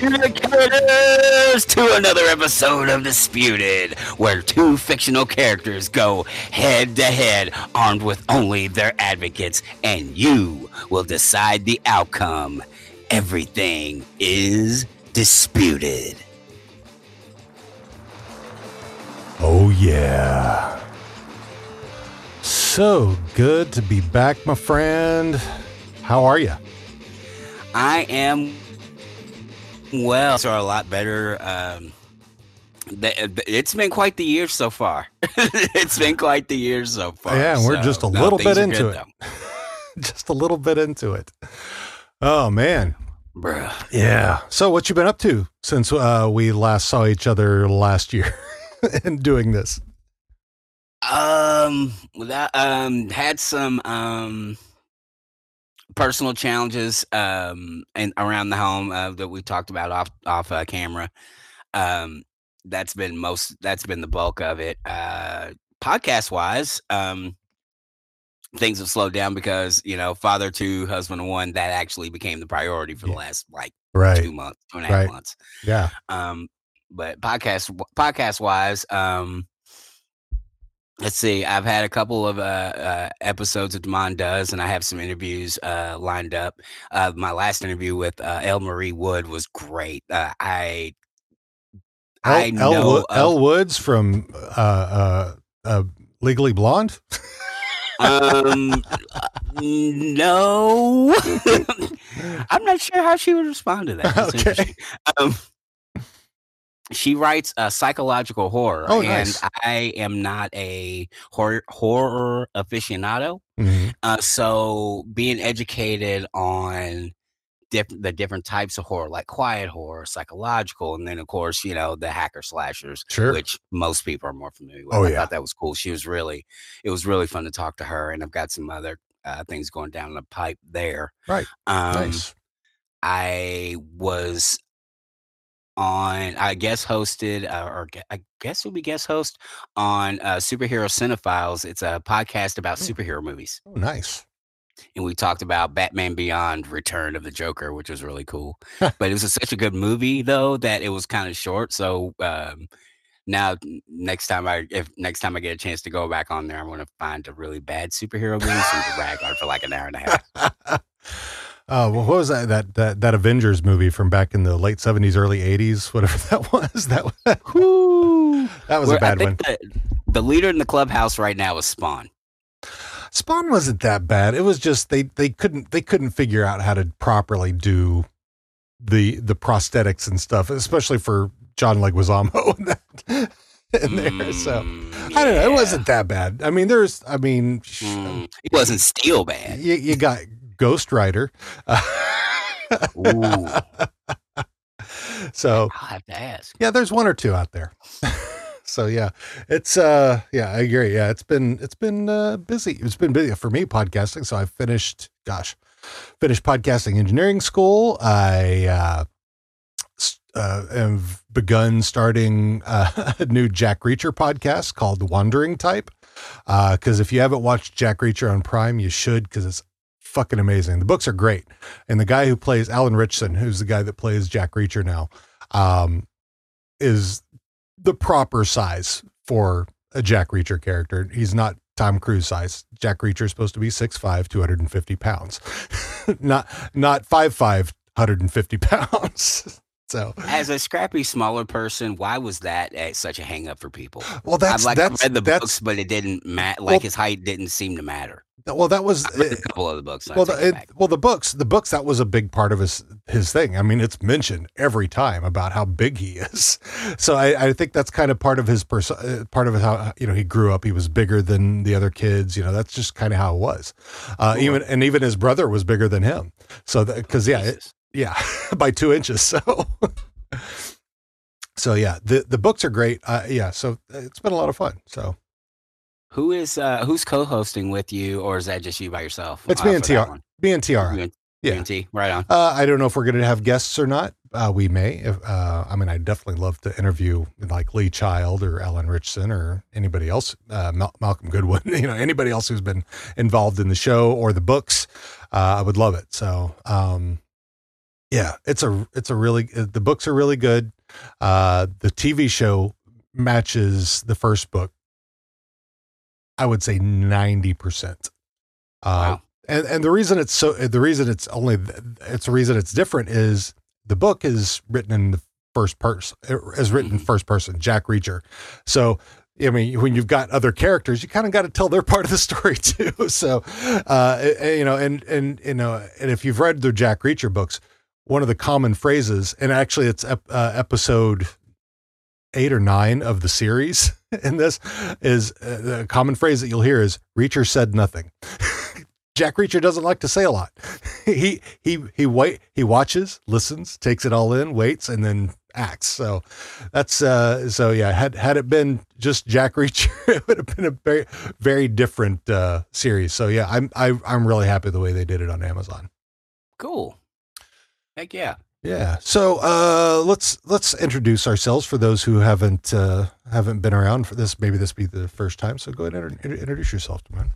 Communicators to another episode of Disputed, where two fictional characters go head to head, armed with only their advocates, and you will decide the outcome. Everything is disputed. Oh, yeah. So good to be back, my friend. How are you? I am well, so a lot better. Um, it's been quite the year so far. it's been quite the year so far. Yeah, and we're so, just a no, little bit into good, it. just a little bit into it. Oh man. Bruh. Yeah. So what you been up to since uh, we last saw each other last year and doing this? Um, that um had some um personal challenges um and around the home uh, that we talked about off off uh, camera. Um, that's been most that's been the bulk of it. Uh, podcast wise, um, things have slowed down because you know father two, husband one that actually became the priority for the last like Right. two months, two and a half Right. months. Yeah. Um, but podcast podcast wise, um, let's see. I've had a couple of uh, uh, episodes of Demond Does, and I have some interviews uh, lined up. Uh, my last interview with uh, L. Marie Wood was great. Uh, I I know El, Wo- Elle Woods from uh, uh, uh, Legally Blonde. um no i'm not sure how she would respond to that That's Okay. um she writes uh, psychological horror Oh, and i am not a horror horror aficionado Mhm. uh, so being educated on diff- the different types of horror like quiet horror psychological and then of course you know the hacker slashers Sure. which most people are more familiar with. Oh, I yeah. thought that was cool. She was really, it was really fun to talk to her, and I've got some other uh, things going down the pipe there. Right. Um, nice. I was on, I guest hosted, uh, or I guess will be guest host on uh, Superhero Cinephiles. It's a podcast about Mm. superhero movies, Oh, nice. and we talked about Batman Beyond: Return of the Joker, which was really cool. but it was such a good movie though that it was kind of short. So um, now next time I if next time I get a chance to go back on there, I'm going to find a really bad superhero movie and to rag on for like an hour and a half. Oh, well, what was that, that that that Avengers movie from back in the late seventies, early eighties, whatever that was? That was, that was Where a bad one. The, the leader in the clubhouse right now is Spawn. Spawn wasn't that bad. It was just they they couldn't they couldn't figure out how to properly do the the prosthetics and stuff, especially for John Leguizamo in, that, in there. So Mm, I don't know. It wasn't that bad. I mean, there's. I mean, Mm, it wasn't steel bad. you, you got Ghost Rider. Ooh, so I'll have to ask. yeah, there's one or two out there. so yeah, it's uh yeah, I agree. Yeah, it's been it's been uh, busy. It's been busy for me podcasting. So I finished, gosh, finished podcasting engineering school. I uh, uh have begun starting uh, a new Jack Reacher podcast called The Wandering Type. Because if you haven't watched Jack Reacher on Prime, you should because it's fucking amazing. The books are great, and the guy who plays Alan Ritchson, who's the guy that plays Jack Reacher now, um, is the proper size for a Jack Reacher character. He's not Tom Cruise size. Jack Reacher is supposed to be 6'5", 250 pounds, not not 5'5", 150 pounds. So, As a scrappy, smaller person, why was that uh, such a hang up for people? well, that's I've like that's read the books, but it didn't matter. Well- Like his height didn't seem to matter. Well, that was a couple of the books. well, the, it well, the books, the books, that was a big part of his his thing. I mean, it's mentioned every time about how big he is. So I, I think that's kind of part of his perso- uh, part of how you know he grew up. He was bigger than the other kids. You know, that's just kind of how it was. Uh, Cool. even and even his brother was bigger than him. So because yeah, it, yeah, by two inches. So. So yeah, the the books are great. Uh, yeah, so it's been a lot of fun. So Who is uh who's co-hosting with you, or is that just you by yourself? It's uh, me and TR. B and TR. Yeah. you and T, right on. Uh, I don't know if we're going to have guests or not. Uh, we may. If, uh, I mean, I'd definitely love to interview like Lee Child or Alan Ritchson or anybody else, uh, Mal- Malcolm Goodwin, you know, anybody else who's been involved in the show or the books. Uh, I would love it. So, um, Yeah, it's a it's a really the books are really good. Uh, the TV show matches the first book. I would say ninety percent. Uh, Wow. and and the reason it's so the reason it's only it's the reason it's different is the book is written in the first person is written Mhm. first person Jack Reacher, so. I mean, when you've got other characters, you kind of got to tell their part of the story too. So, uh, eh, you know, and and you know, and if you've read the Jack Reacher books, one of the common phrases, and actually it's ep- uh, episode eight or nine of the series in this, is uh, the common phrase that you'll hear is Reacher said nothing. Jack Reacher doesn't like to say a lot. he he he wait he watches, listens, takes it all in, waits, and then acts. So that's uh so yeah, had had it been just Jack Reacher, it would have been a very very different uh series. So yeah, I'm I, I'm really happy the way they did it on Amazon. Cool. Heck yeah. Yeah. So uh, let's let's introduce ourselves for those who haven't uh, haven't been around for this. Maybe this be the first time. So go ahead and introduce yourself, man.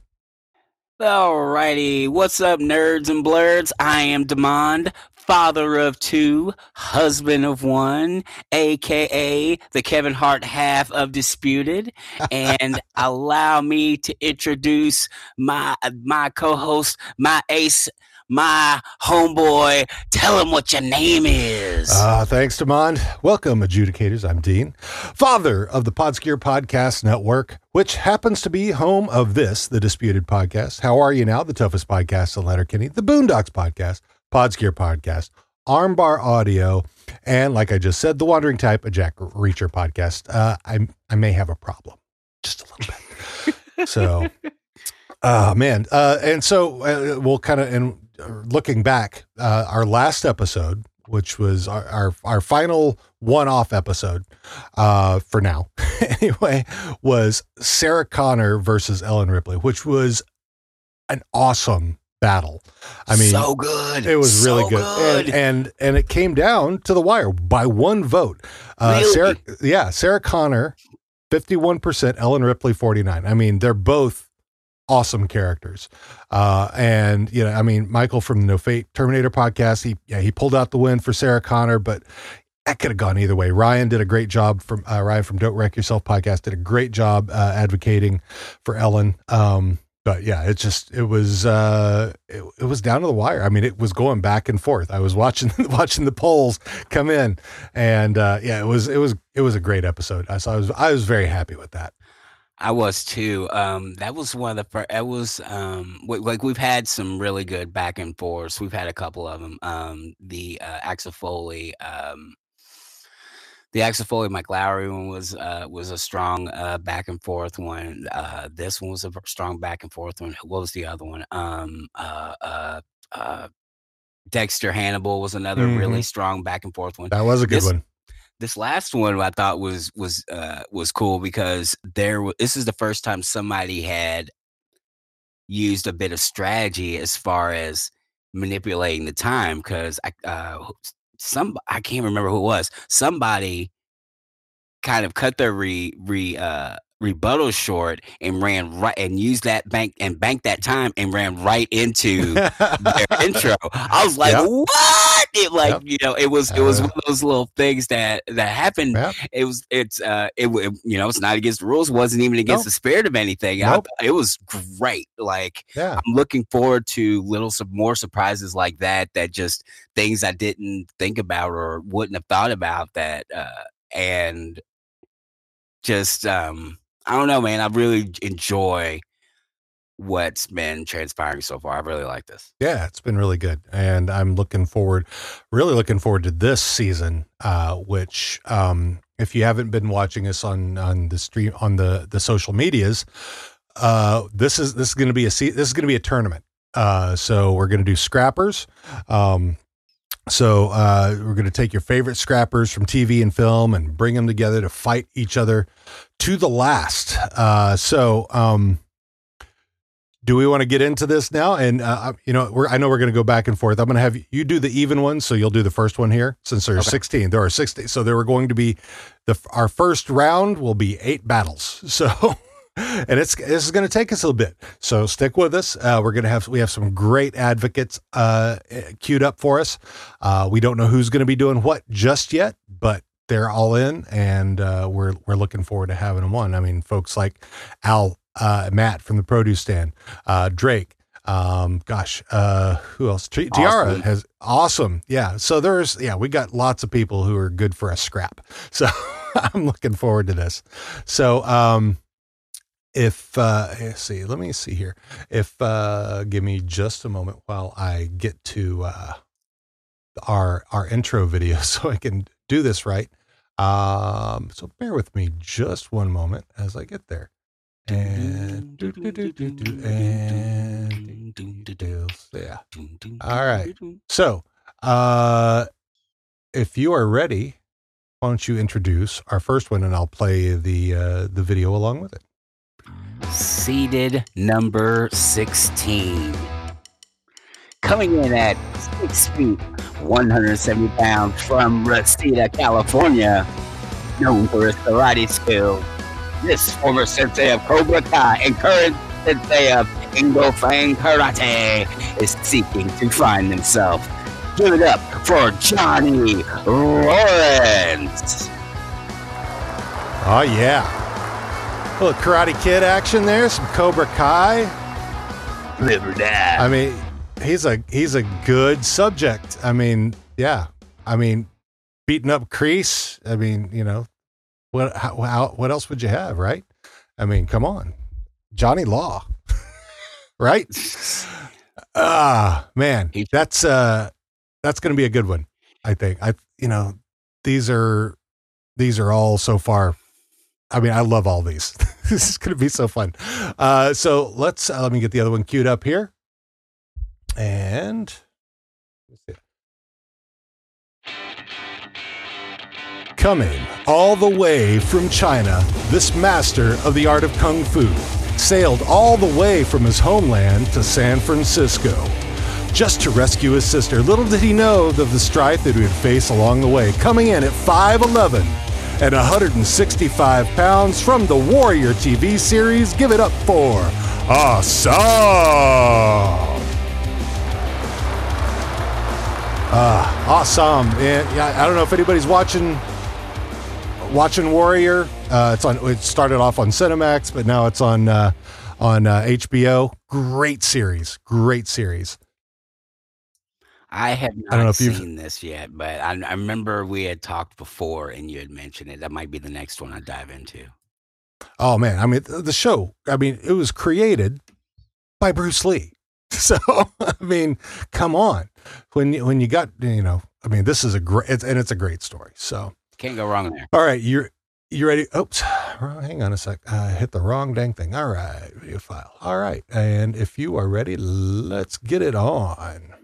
Alrighty, what's up, nerds and blurs? I am Demond, father of two, husband of one, aka the Kevin Hart half of Disputed, and allow me to introduce my my co-host, my ace, my homeboy. Tell him what your name is. Uh, thanks, Demond. Welcome, adjudicators. I'm Dean, father of the Podskier Podcast Network, which happens to be home of this, the Disputed Podcast. How are you now? The toughest podcast in Letterkenny, the Boondocks Podcast, Podskier Podcast, Armbar Audio, and like I just said, the Wandering Type, a Jack Reacher podcast. Uh, I I may have a problem, just a little bit. so, oh man, uh, and so uh, we'll kind of and looking back, uh, our last episode, which was our our, our final one-off episode uh, for now, anyway, was Sarah Connor versus Ellen Ripley, which was an awesome battle. I mean, so good. it was really So good, And, and and it came down to the wire by one vote. Uh, Really? Sarah, yeah, Sarah Connor, fifty-one percent. Ellen Ripley, forty-nine. I mean, they're both awesome characters. Uh, and you know, I mean, Michael from the No Fate Terminator podcast, he yeah, he pulled out the win for Sarah Connor, but that could have gone either way. Ryan did a great job from uh, Ryan from Don't Wreck Yourself podcast did a great job uh, advocating for Ellen. Um, but yeah, it just it was uh, it, it was down to the wire. I mean, it was going back and forth. I was watching watching the polls come in, and uh, yeah, it was it was it was a great episode. I so I was I was very happy with that. I was too. Um, that was one of the first. It was um, w- like we've had some really good back and forths. We've had a couple of them. Um, the uh, Axel Foley, um, the Axel Foley Mike Lowrey one was uh, was a strong uh, back and forth one. Uh, this one was a strong back and forth one. What was the other one? Um, uh, uh, uh, Dexter Hannibal was another really strong back and forth one That was a good This- one. This last one I thought was was uh was cool because there wa- this is the first time somebody had used a bit of strategy as far as manipulating the time because I uh some I can't remember who it was. Somebody kind of cut their re re uh rebuttal short and ran right and used that bank and banked that time and ran right into their intro. I was like, Yep. what? It like Yep. you know, it was it was Uh, one of those little things that that happened. Yep. It was it's uh it, w- you know it's not against the rules. wasn't even against Nope. the spirit of anything. Nope. thought it was great. Like Yeah. I'm looking forward to little some more surprises like that. That just things I didn't think about or wouldn't have thought about. That uh and just um I don't know, man. I really enjoy what's been transpiring so far. I really like this. Yeah, it's been really good, and I'm looking forward, really looking forward to this season. Uh, which, um, if you haven't been watching us on on the stream on the the social medias, uh, this is this is going to be a this is going to be a tournament. Uh, so we're going to do scrappers. Um, so uh, we're going to take your favorite scrappers from TV and film and bring them together to fight each other to the last. Uh, so. Um, do we want to get into this now? And uh, you know, we're I know we're going to go back and forth. I'm going to have you do the even one, so you'll do the first one here since there are Okay. 16. There are 16, so there are going to be the our first round will be eight battles. So and it's this is going to take us a little bit. So stick with us. Uh, we're going to have we have some great advocates uh, queued up for us. Uh, we don't know who's going to be doing what just yet, but they're all in, and uh, we're we're looking forward to having them on. I mean, folks like Al, uh, Matt from the Produce Stand, uh, Drake. Um, gosh, uh, who else? T- awesome. Tiara has awesome. Yeah. So there's, yeah, we got lots of people who are good for a scrap. So I'm looking forward to this. So, um, if uh let's see let me see here. If uh give me just a moment while i get to uh our our intro video so i can do this right. Um so bear with me just one moment as i get there. And and yeah. All right. So uh if you are ready why don't you introduce our first one and i'll play the uh the video along with it seeded number 16. Coming in at 6 feet, 170 pounds from Reseda, California, known for his karate skills. This former sensei of Cobra Kai and current sensei of Eagle Fang Karate is seeking to find himself. Give it up for Johnny Lawrence. Oh, yeah. A little Karate Kid action there, some Cobra Kai. Live or die. I mean, he's a he's a good subject. I mean, yeah. I mean, beating up Kreese. I mean, you know, what how, how, what else would you have, right? I mean, come on, Johnny Law, right? Ah, man, that's uh, that's going to be a good one. I think. I you know, these are these are all so far I mean, I love all these. this is going to be so fun. Uh, so let's uh, let me get the other one queued up here, and coming all the way from China, this master of the art of kung fu sailed all the way from his homeland to San Francisco just to rescue his sister. Little did he know of the strife that he would face along the way. Coming in at 5'11 and 165 pounds from the Warrior TV series. Give it up for Awesome! Uh, awesome. And I don't know if anybody's watching watching Warrior. Uh, it's on. It started off on Cinemax, but now it's on uh, on uh, HBO. Great series. Great series. I have not I don't know if seen you've... this yet, but I, I, remember we had talked before and you had mentioned it. That might be the next one I dive into. Oh man, I mean the show. I mean it was created by Bruce Lee, so I mean, come on. When you, when you got you know, I mean, this is a great it's, and it's a great story. So can't go wrong there. All right, you're you ready? Oops, hang on a sec. I hit the wrong dang thing. All right, video file. All right, and if you are ready, let's get it on.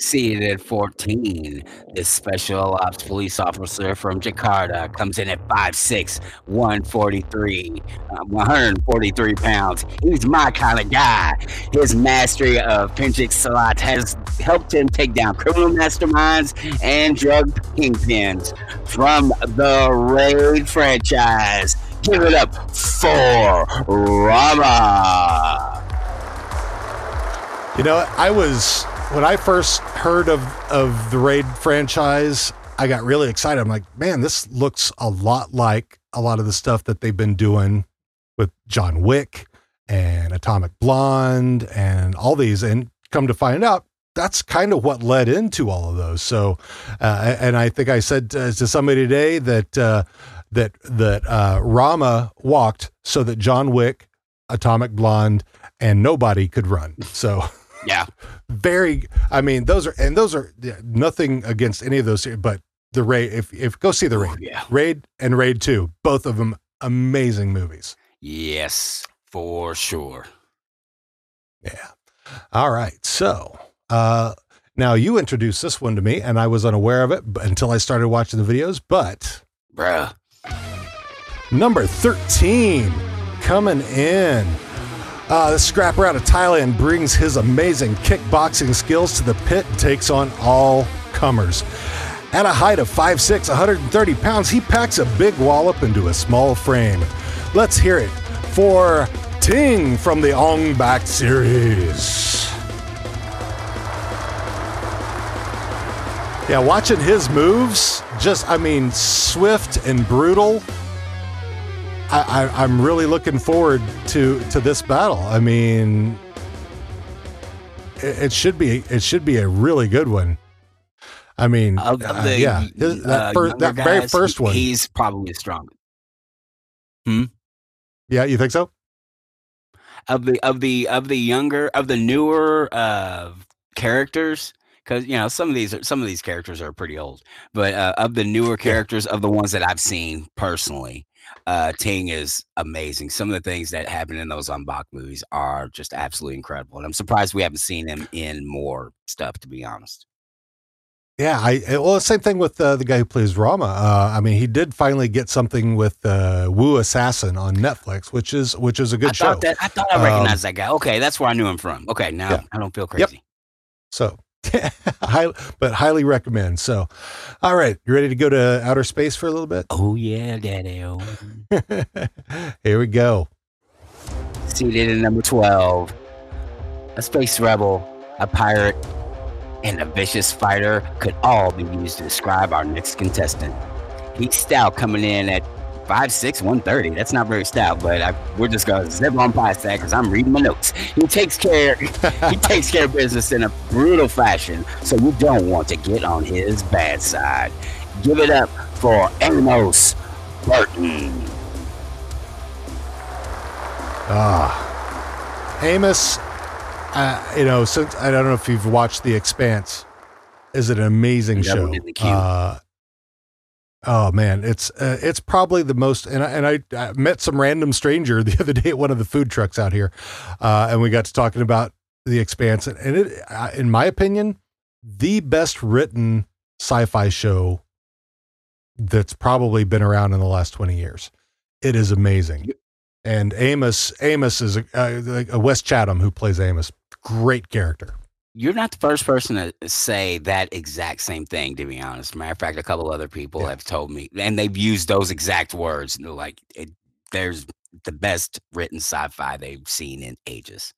Seated at 14, this special ops police officer from Jakarta comes in at 5'6, 143, uh, 143 pounds. He's my kind of guy. His mastery of Pencak Silat has helped him take down criminal masterminds and drug kingpins from the Raid franchise. Give it up for Rama. You know, I was when I first heard of of the Raid franchise, I got really excited. I'm like, man, this looks a lot like a lot of the stuff that they've been doing with John Wick and Atomic Blonde and all these. And come to find out, that's kind of what led into all of those. So, uh, and I think I said to, to somebody today that uh, that that uh, Rama walked so that John Wick, Atomic Blonde, and nobody could run. So. Yeah. Very, I mean, those are, and those are yeah, nothing against any of those, but the Raid, if, if go see the Raid, oh, yeah. Raid and Raid 2, both of them amazing movies. Yes, for sure. Yeah. All right. So, uh, now you introduced this one to me and I was unaware of it until I started watching the videos, but. Bruh. Number 13 coming in uh, the scrapper out of Thailand brings his amazing kickboxing skills to the pit and takes on all comers. At a height of 5'6, 130 pounds, he packs a big wallop into a small frame. Let's hear it for Ting from the Ong Bak series. Yeah, watching his moves, just, I mean, swift and brutal. I, I, I'm really looking forward to to this battle. I mean, it, it should be it should be a really good one. I mean, Of, of uh, yeah, his- that, uh, fir- younger that very first one. he's probably the strongest. Yeah, you think so? of the of the of the younger of the newer uh characters because you know some of these are, some of these characters are pretty old but uh, of the newer characters of the ones that i've seen personally uh ting is amazing some of the things that happen in those Ong Bak movies are just absolutely incredible and i'm surprised we haven't seen him in more stuff to be honest Yeah, I well, same thing with uh, the guy who plays Rama. Uh, I mean, he did finally get something with uh, Wu Assassin on Netflix, which is which is a good I show. thought that I thought I Um, recognized that guy. Okay, that's where I knew him from. Okay, now Yeah. I don't feel Yep. crazy. So, high, but highly recommend. So, all right, you ready to go to outer space for a little bit? Oh yeah, daddy. Here we go. Seated in number 12, a space rebel, a pirate, and a vicious fighter could all be used to describe our next contestant. He's stout coming in at 5'6, 130. That's not very stout, but I, we're just going to zip on past that because I'm reading my notes. He takes care he takes care of business in a brutal fashion, so you don't want to get on his bad side. Give it up for Amos Burton. Ah, Amos. Uh, you know, since I don't know if you've watched The Expanse, is an amazing show. in the queue. Uh, oh man, it's uh, it's probably the most. And I, and I, I met some random stranger the other day at one of the food trucks out here, uh, and we got to talking about The Expanse, and, it, uh, in my opinion, the best written sci-fi show that's probably been around in the last twenty years. It is amazing. And Amos, Amos is a, a, a Wes Chatham who plays Amos. Great character. You're not the first person to say that exact same thing, to be honest. Matter of fact, a couple other people Yeah. have told me, and they've used those exact words. They're like, it, there's the best written sci-fi they've seen in ages.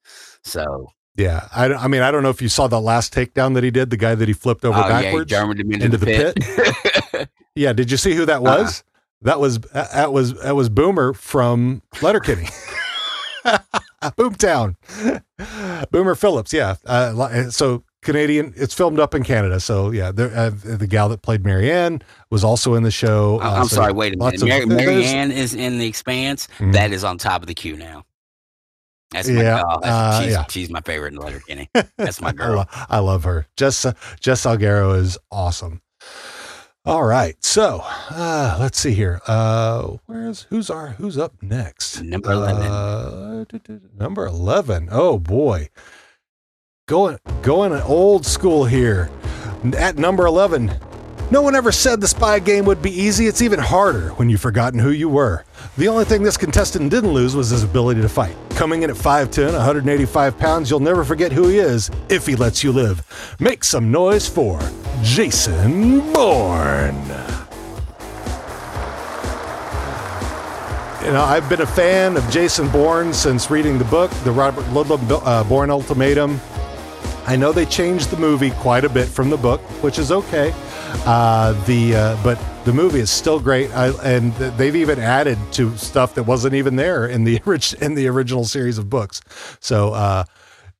So, Yeah, I, I mean, I don't know if you saw the last takedown that he did, the guy that he flipped over oh yeah, backwards. Him into, into the, the pit. yeah, did you see who that Uh-uh. was? That was that was that was Boomer from Letterkenny. Boomtown. Boomer Phillips, yeah. Uh, so Canadian. It's filmed up in Canada. So yeah, the uh, the gal that played Marianne was also in the show. I- Uh, I'm so sorry, wait a minute. Mary, Marianne is in the expanse. Mhm. That is on top of the queue now. That's my Yeah, oh, that's- uh, she's, yeah. she's my favorite in Letterkenny. That's my I, girl. lo- I love her. Jess Jess Salgueiro is awesome. All right, so uh, let's see here. Uh, where's who's our who's up next? Number 11. Uh, du- du- du- number eleven. Oh boy, going going old school here. At number eleven, no one ever said the spy game would be easy. It's even harder when you've forgotten who you were. The only thing this contestant didn't lose was his ability to fight. Coming in at 5'10, 185 pounds, you'll never forget who he is if he lets you live. Make some noise for Jason Bourne. You know, I've been a fan of Jason Bourne since reading the book, the Robert Ludlum uh, Bourne Ultimatum. I know they changed the movie quite a bit from the book, which is okay. Uh, the uh, but the movie is still great, I, and they've even added to stuff that wasn't even there in the orig- in the original series of books. So uh,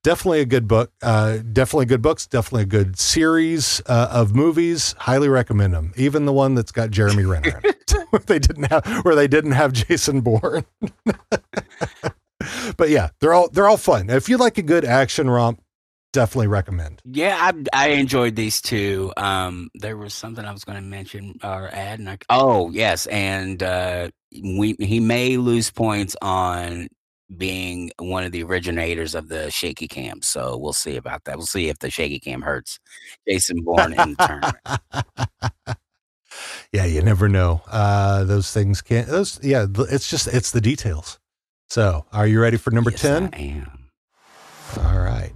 definitely a good book. Uh, definitely good books. Definitely a good series uh, of movies. Highly recommend them. Even the one that's got Jeremy Renner in it, where they didn't have where they didn't have Jason Bourne. but yeah, they're all they're all fun. If you like a good action romp, definitely recommend. Yeah, I I enjoyed these two. Um, there was something I was going to mention or add, and I, oh yes, and uh, we he may lose points on being one of the originators of the shaky cam. So we'll see about that. We'll see if the shaky cam hurts Jason Bourne in the tournament. yeah, you never know. Uh, those things can't. Those yeah, it's just it's the details. So, are you ready for number Yes, ten? I am. All right.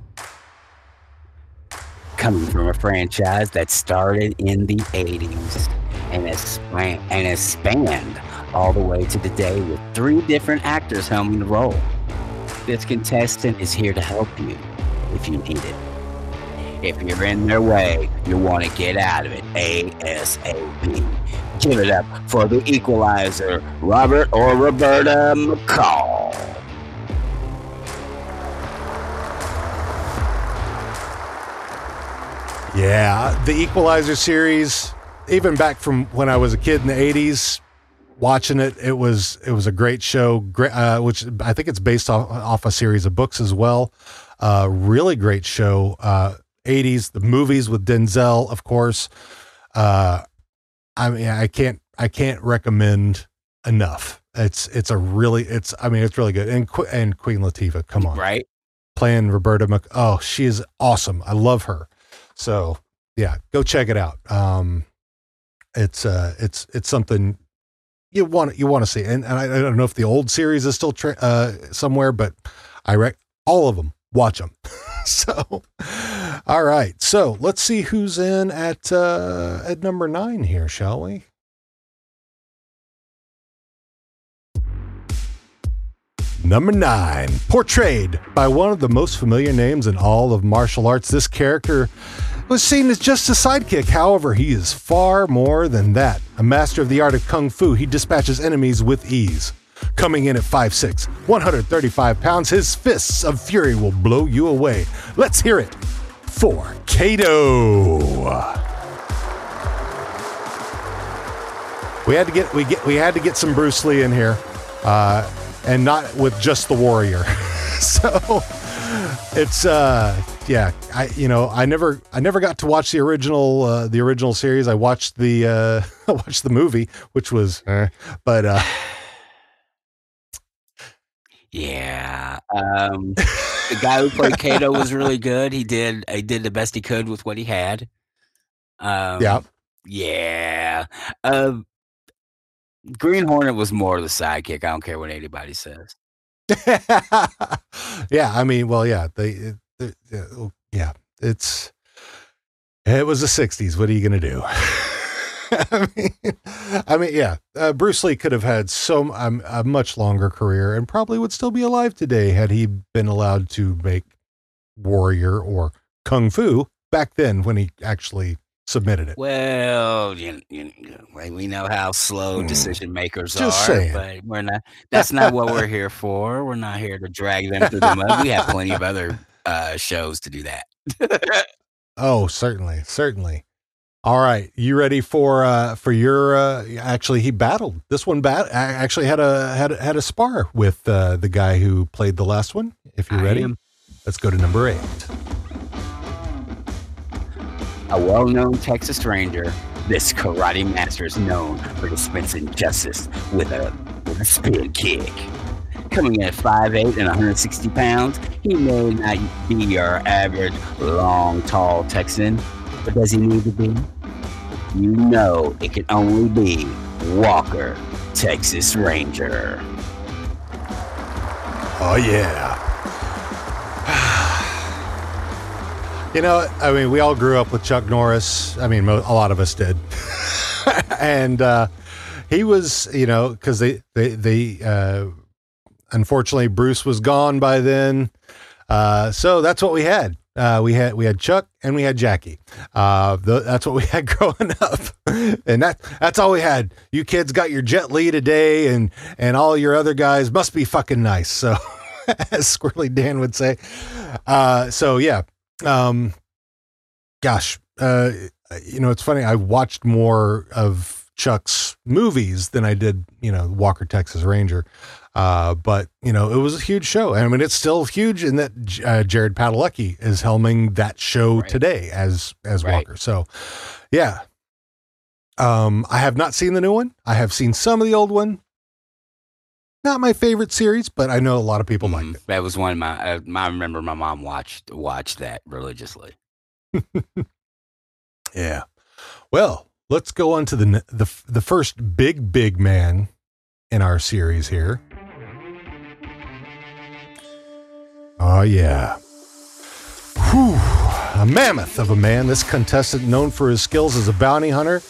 Coming from a franchise that started in the 80s and has, span- and has spanned all the way to today with three different actors helming the role. This contestant is here to help you if you need it. If you're in their way, you want to get out of it ASAP. Give it up for the equalizer, Robert or Roberta McCall. Yeah, the Equalizer series, even back from when I was a kid in the '80s, watching it, it was it was a great show. Great, uh, which I think it's based off, off a series of books as well. Uh, really great show. Uh, '80s, the movies with Denzel, of course. Uh, I mean, I can't I can't recommend enough. It's it's a really it's I mean it's really good. And and Queen Latifah, come on, Right? playing Roberta Mc. Oh, she is awesome. I love her. So yeah, go check it out. Um, it's uh, it's it's something you want you want to see. And, and I, I don't know if the old series is still tra- uh somewhere, but I rec all of them. Watch them. so, all right. So let's see who's in at uh, at number nine here, shall we? Number nine, portrayed by one of the most familiar names in all of martial arts. This character was seen as just a sidekick. However, he is far more than that. A master of the art of kung fu, he dispatches enemies with ease. Coming in at 5'6, 135 pounds, his fists of fury will blow you away. Let's hear it for Kato. We had to get we get we had to get some Bruce Lee in here, uh, and not with just the Warrior. so it's uh yeah I you know I never I never got to watch the original uh, the original series. I watched the uh, I watched the movie, which was eh, but uh, Yeah. Um, the guy who played Kato was really good. He did he did the best he could with what he had. Um, yeah Yeah. Um, Green Hornet was more of the sidekick. I don't care what anybody says. yeah I mean well yeah they it, it- yeah it's it was the 60s what are you gonna do I mean, I mean, yeah. Uh, Bruce Lee could have had so um, a much longer career and probably would still be alive today had he been allowed to make warrior or kung fu back then when he actually submitted it. Well, you, you, we know how slow Hmm. decision makers Just are, saying. but we're not. That's not what we're here for. We're not here to drag them through the mud. We have plenty of other uh, shows to do that. Oh, certainly, certainly. All right, you ready for uh for your uh actually he battled. This one bat actually had a had a, had a spar with uh the guy who played the last one. If you're I ready, am. let's go to number 8. A well-known Texas Ranger, this karate master is known for dispensing justice with a with a spin kick. Coming in at 5'8 and 160 pounds, he may not be your average long, tall Texan, but does he need to be? You know it can only be Walker, Texas Ranger. Oh yeah. You know, I mean, we all grew up with Chuck Norris. I mean, a lot of us did. and uh, he was, you know, because they, they, they, uh, unfortunately, Bruce was gone by then. Uh, so that's what we had. Uh, we had we had Chuck and we had Jackie. Uh, th- that's what we had growing up, and that that's all we had. You kids got your Jet Li today, and and all your other guys must be fucking nice. So, as Squirrely Dan would say. Uh, so yeah, um, gosh, uh, you know, it's funny. I watched more of Chuck's movies than I did, you know, Walker Texas Ranger. Uh, but you know, it was a huge show. And I mean, it's still huge in that uh, Jared Padalecki is helming that show Right. today as as Right. Walker. So, yeah. Um, I have not seen the new one. I have seen some of the old one. Not my favorite series, but I know a lot of people like Mhm. it. That was one of my. Uh, I remember my mom watched watched that religiously. Yeah. Well, let's go on to the the the first big big man in our series here. Oh yeah. Whew. A mammoth of a man, this contestant known for his skills as a bounty hunter,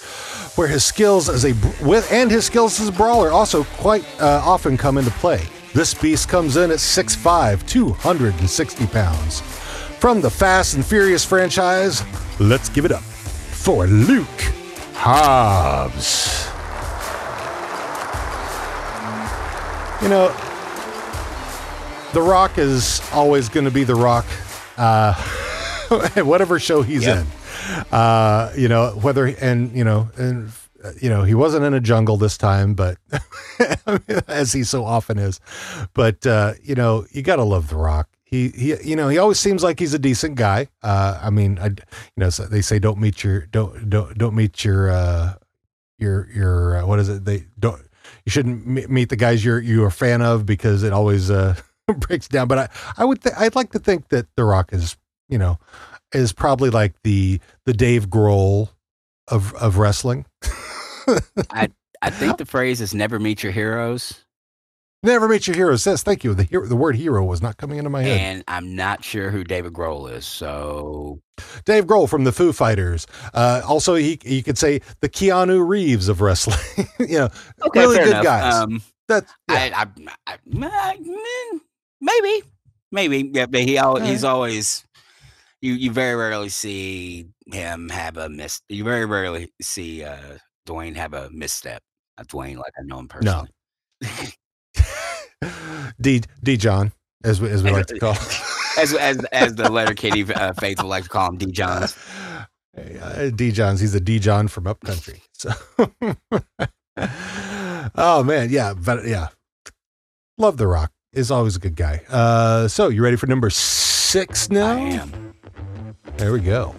where his skills as a with and his skills as a brawler also quite uh, often come into play. This beast comes in at 6'5", 260 pounds. From the Fast and Furious franchise, let's give it up for Luke Hobbs. You know, The Rock is always going to be The Rock, uh, whatever show he's Yep. in. Uh, you know, whether and you know, and uh, you know, he wasn't in a jungle this time, but as he so often is. But uh, you know, you got to love The Rock. He he, you know, he always seems like he's a decent guy. Uh, I mean, I, you know, so they say don't meet your don't don't don't meet your uh, your your uh, what is it? They don't you shouldn't meet the guys you're you're a fan of because it always uh, breaks down. But I I would th- I'd like to think that The Rock is you know is probably like the the Dave Grohl of of wrestling. I I think the phrase is "never meet your heroes," Never meet your heroes. says thank you. The hero, the word hero was not coming into my head. and I'm not sure who David Grohl is. So Dave Grohl from the Foo Fighters. Uh, also, he you could say the Keanu Reeves of wrestling. you know, really good enough. guys. Um, That's yeah. I, I, I, maybe, maybe. Yeah, but he al- he's always. You you very rarely see him have a miss. You very rarely see uh, Dwayne have a misstep. Not Dwayne, like I know him personally. No. D D John, as we, as we like to call. as as as the Letterkenny uh, faithful like to call him D Johns. Uh, D Johns, he's a D John from upcountry. So, oh man, yeah, but yeah, love the Rock is always a good guy. Uh, so you ready for number six now? I am. There we go.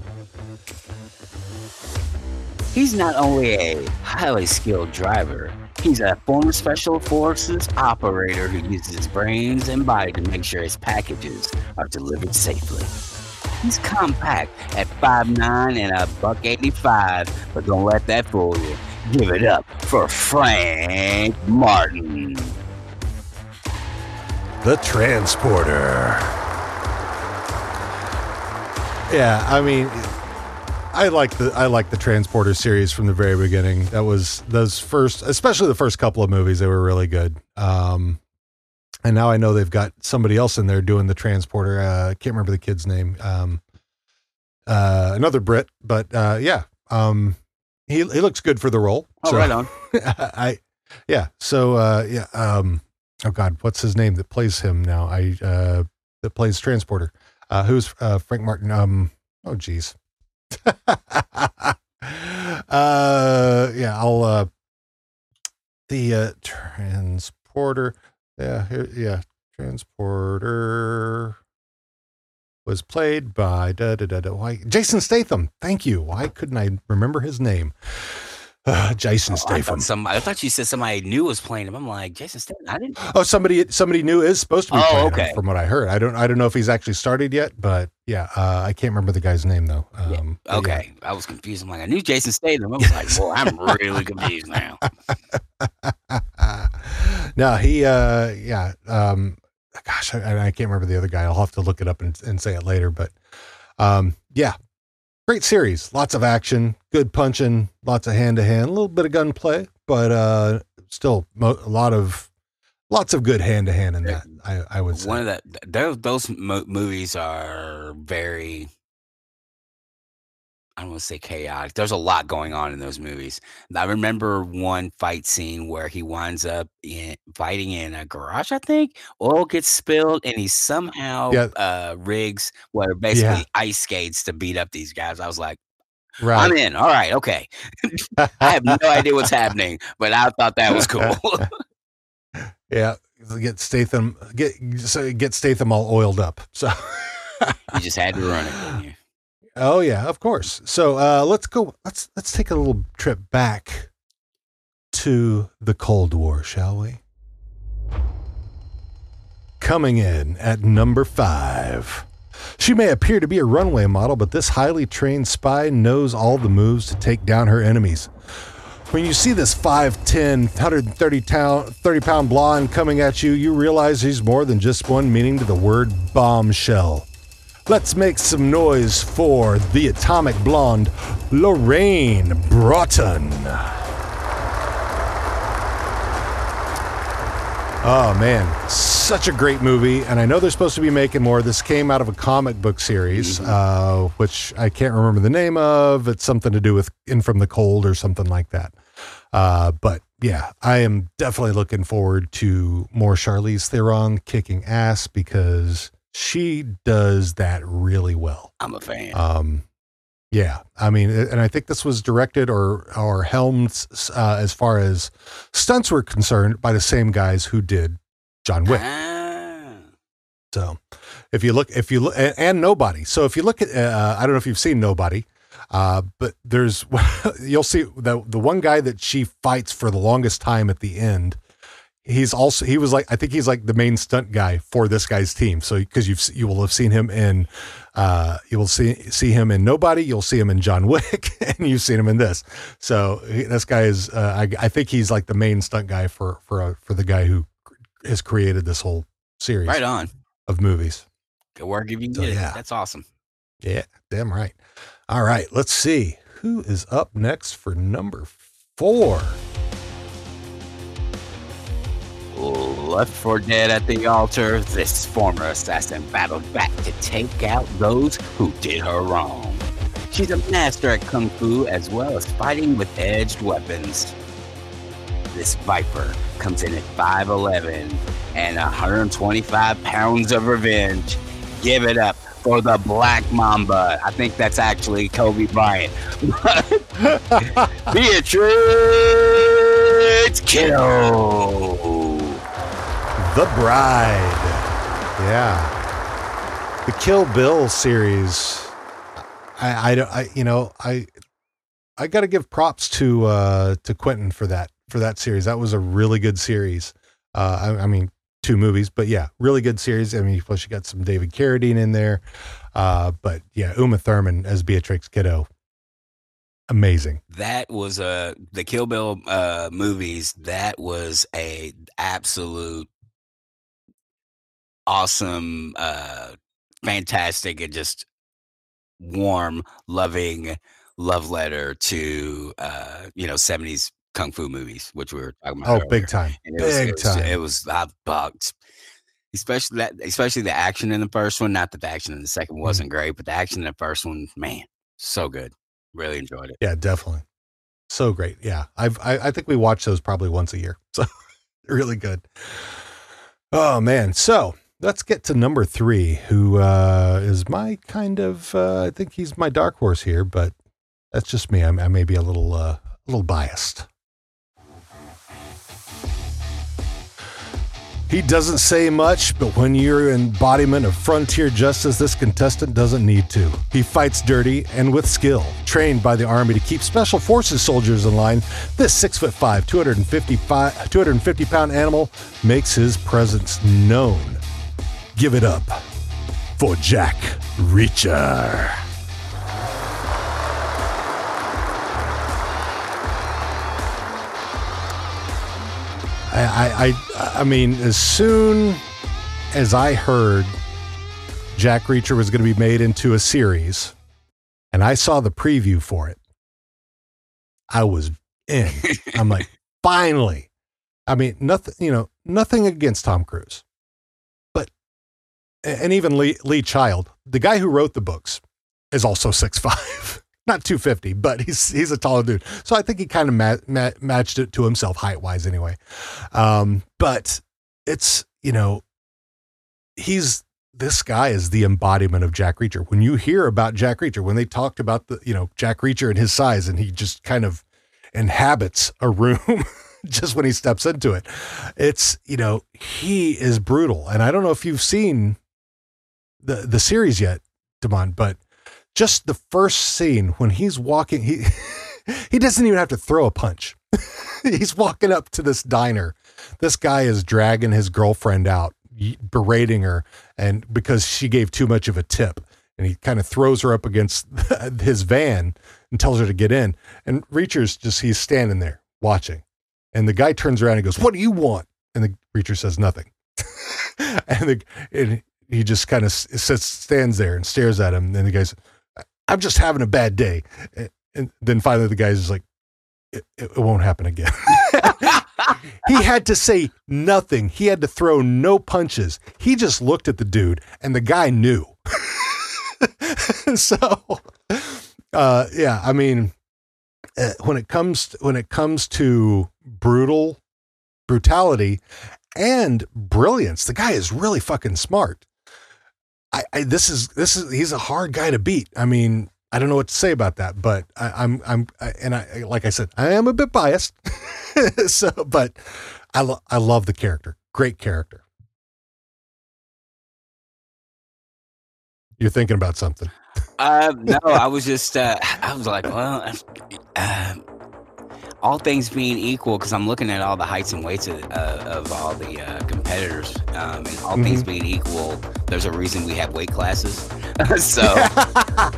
He's not only a highly skilled driver, he's a former special forces operator who uses his brains and body to make sure his packages are delivered safely. He's compact at 5'9 and a buck 85, but don't let that fool you. Give it up for Frank Martin. The Transporter. Yeah, I mean, I like the I like the Transporter series from the very beginning. That was those first, especially the first couple of movies. They were really good. Um, and now I know they've got somebody else in there doing the Transporter. Uh, I can't remember the kid's name. Um, uh, another Brit, but uh, yeah, um, he he looks good for the role. Oh, So- right on. I yeah. So uh yeah, um oh god, what's his name that plays him now? I uh that plays Transporter. Uh who's uh Frank Martin? Um oh geez. uh yeah, I'll uh the uh transporter. Yeah, here, yeah, transporter was played by da da da da why Jason Statham. Thank you. Why couldn't I remember his name? Uh, Jason Oh, Statham. thought some, I thought you said somebody new was playing him. I'm like, Jason Statham. I didn't. Oh, somebody somebody new is supposed to be Oh, playing him, from what I heard. I don't I don't know if he's actually started yet, but yeah, uh, I can't remember the guy's name though. Um, yeah. Okay, I was confused. I'm like, I knew Jason Statham. I was like, well, I'm really confused now. no, he uh yeah, um gosh, I, I can't remember the other guy. I'll have to look it up and, and say it later, but um yeah. Great series, lots of action, good punching, lots of hand to hand, a little bit of gunplay, but uh still mo- a lot of lots of good hand to hand in that. I I would say. One of the those those mo- movies are very. I don't want to say chaotic. There's a lot going on in those movies. I remember one fight scene where he winds up in fighting in a garage. I think oil gets spilled, and he somehow Yeah. uh, rigs what are basically ice skates to beat up these guys. I was like, right. I'm in. All right, okay. I have no idea what's happening, but I thought that was cool. Yeah, get Statham get so get Statham all oiled up. So, you just had to run it. Oh yeah, of course. So uh, let's go. Let's let's take a little trip back to the Cold War, shall we? Coming in at number five. She may appear to be a runway model, but this highly trained spy knows all the moves to take down her enemies. When you see this 5'10, 130 pound, 30 pound blonde coming at you, you realize he's more than just one meaning to the word bombshell. Let's make some noise for the atomic blonde, Lorraine Broughton. Oh man, such a great movie, and I know they're supposed to be making more. This came out of a comic book series, Mm-hmm. uh, which I can't remember the name of. It's something to do with In from the Cold or something like that. Uh, but yeah, I am definitely looking forward to more Charlize Theron kicking ass because she does that really well. I'm a fan. Um, yeah, I mean, and I think this was directed or or helmed uh, as far as stunts were concerned by the same guys who did John Wick. Ah. So, if you look, if you look, and, and Nobody. So, if you look at, uh, I don't know if you've seen Nobody, uh, but there's, you'll see the the one guy that she fights for the longest time at the end. He's also he was like I think he's like the main stunt guy for this guy's team. So because you've you will have seen him in, uh, you will see see him in Nobody. You'll see him in John Wick, and you've seen him in this. So he, this guy is uh, I, I think he's like the main stunt guy for for uh, for the guy who has created this whole series Right on. of movies. Good work if you So, yeah. That's awesome. Yeah, damn right. All right, let's see who is up next for number four. Left for dead at the altar, this former assassin battled back to take out those who did her wrong. She's a master at kung fu as well as fighting with edged weapons. This viper comes in at 5'11 and 125 pounds of revenge. Give it up for the Black Mamba. I think that's actually Kobe Bryant. Beatrix Kiddo. The Bride. Yeah. The Kill Bill series. I, I, I you know, I, I got to give props to, uh, to Quentin for that, for that series. That was a really good series. Uh, I, I mean, two movies, but yeah, really good series. I mean, plus you got some David Carradine in there. Uh, but yeah, Uma Thurman as Beatrix Kiddo. Amazing. that was uh the Kill Bill uh movies. That was a absolute awesome, uh fantastic, and just warm, loving love letter to uh you know seventies kung fu movies, which we were talking about. Oh, earlier. big time. And it was, Big it was, time. It was I bugged. Especially that, especially the action in the first one. Not that the action in the second Mm. wasn't great, but the action in the first one, man, so good. Really enjoyed it. Yeah, definitely. So great. Yeah. I've I, I think we watch those probably once a year. So really good. Oh man. So let's get to number three, who uh is my kind of uh I think he's my dark horse here, but that's just me. I'm, I may be a little uh a little biased. He doesn't say much, but when you're embodiment of frontier justice, this contestant doesn't need to. He fights dirty and with skill. Trained by the Army to keep Special Forces soldiers in line, this 6'5, 255 250 pound animal makes his presence known. Give it up for Jack Reacher. I, I, I, I mean, as soon as I heard Jack Reacher was going to be made into a series, and I saw the preview for it, I was in. I'm like, finally. I mean, nothing, you know, nothing against Tom Cruise, and even Lee, Lee Child, the guy who wrote the books, is also six five, not 250, but he's he's a taller dude. So I think he kind of ma- ma- matched it to himself height wise anyway. Um, but it's, you know, he's this guy is the embodiment of Jack Reacher. When you hear about Jack Reacher, when they talked about the, you know, Jack Reacher and his size, and he just kind of inhabits a room just when he steps into it, it's, you know, he is brutal. And I don't know if you've seen the the series yet, Damon, but just the first scene when he's walking, he he doesn't even have to throw a punch. he's walking up to this diner. This guy is dragging his girlfriend out, berating her, and because she gave too much of a tip, and he kind of throws her up against his van and tells her to get in. And Reacher's just he's standing there watching, and the guy turns around and goes, "What do you want?" And the Reacher says nothing. and the and he just kind of sits, stands there and stares at him. And the guy's, I'm just having a bad day. And then finally the guy's like, it, it won't happen again. he had to say nothing. He had to throw no punches. He just looked at the dude and the guy knew. so, uh, yeah, I mean, uh, when it comes when it comes to brutal brutality and brilliance, the guy is really fucking smart. I, I this is this is he's a hard guy to beat. I mean, I don't know what to say about that, but I, am I'm, I'm and I like I said, I am a bit biased. so, but I lo- I love the character. Great character. You're thinking about something. Uh, no, I was just uh, I was like, well, uh, all things being equal, because I'm looking at all the heights and weights of, uh, of all the uh, competitors, um, and all mm-hmm. things being equal, there's a reason we have weight classes. so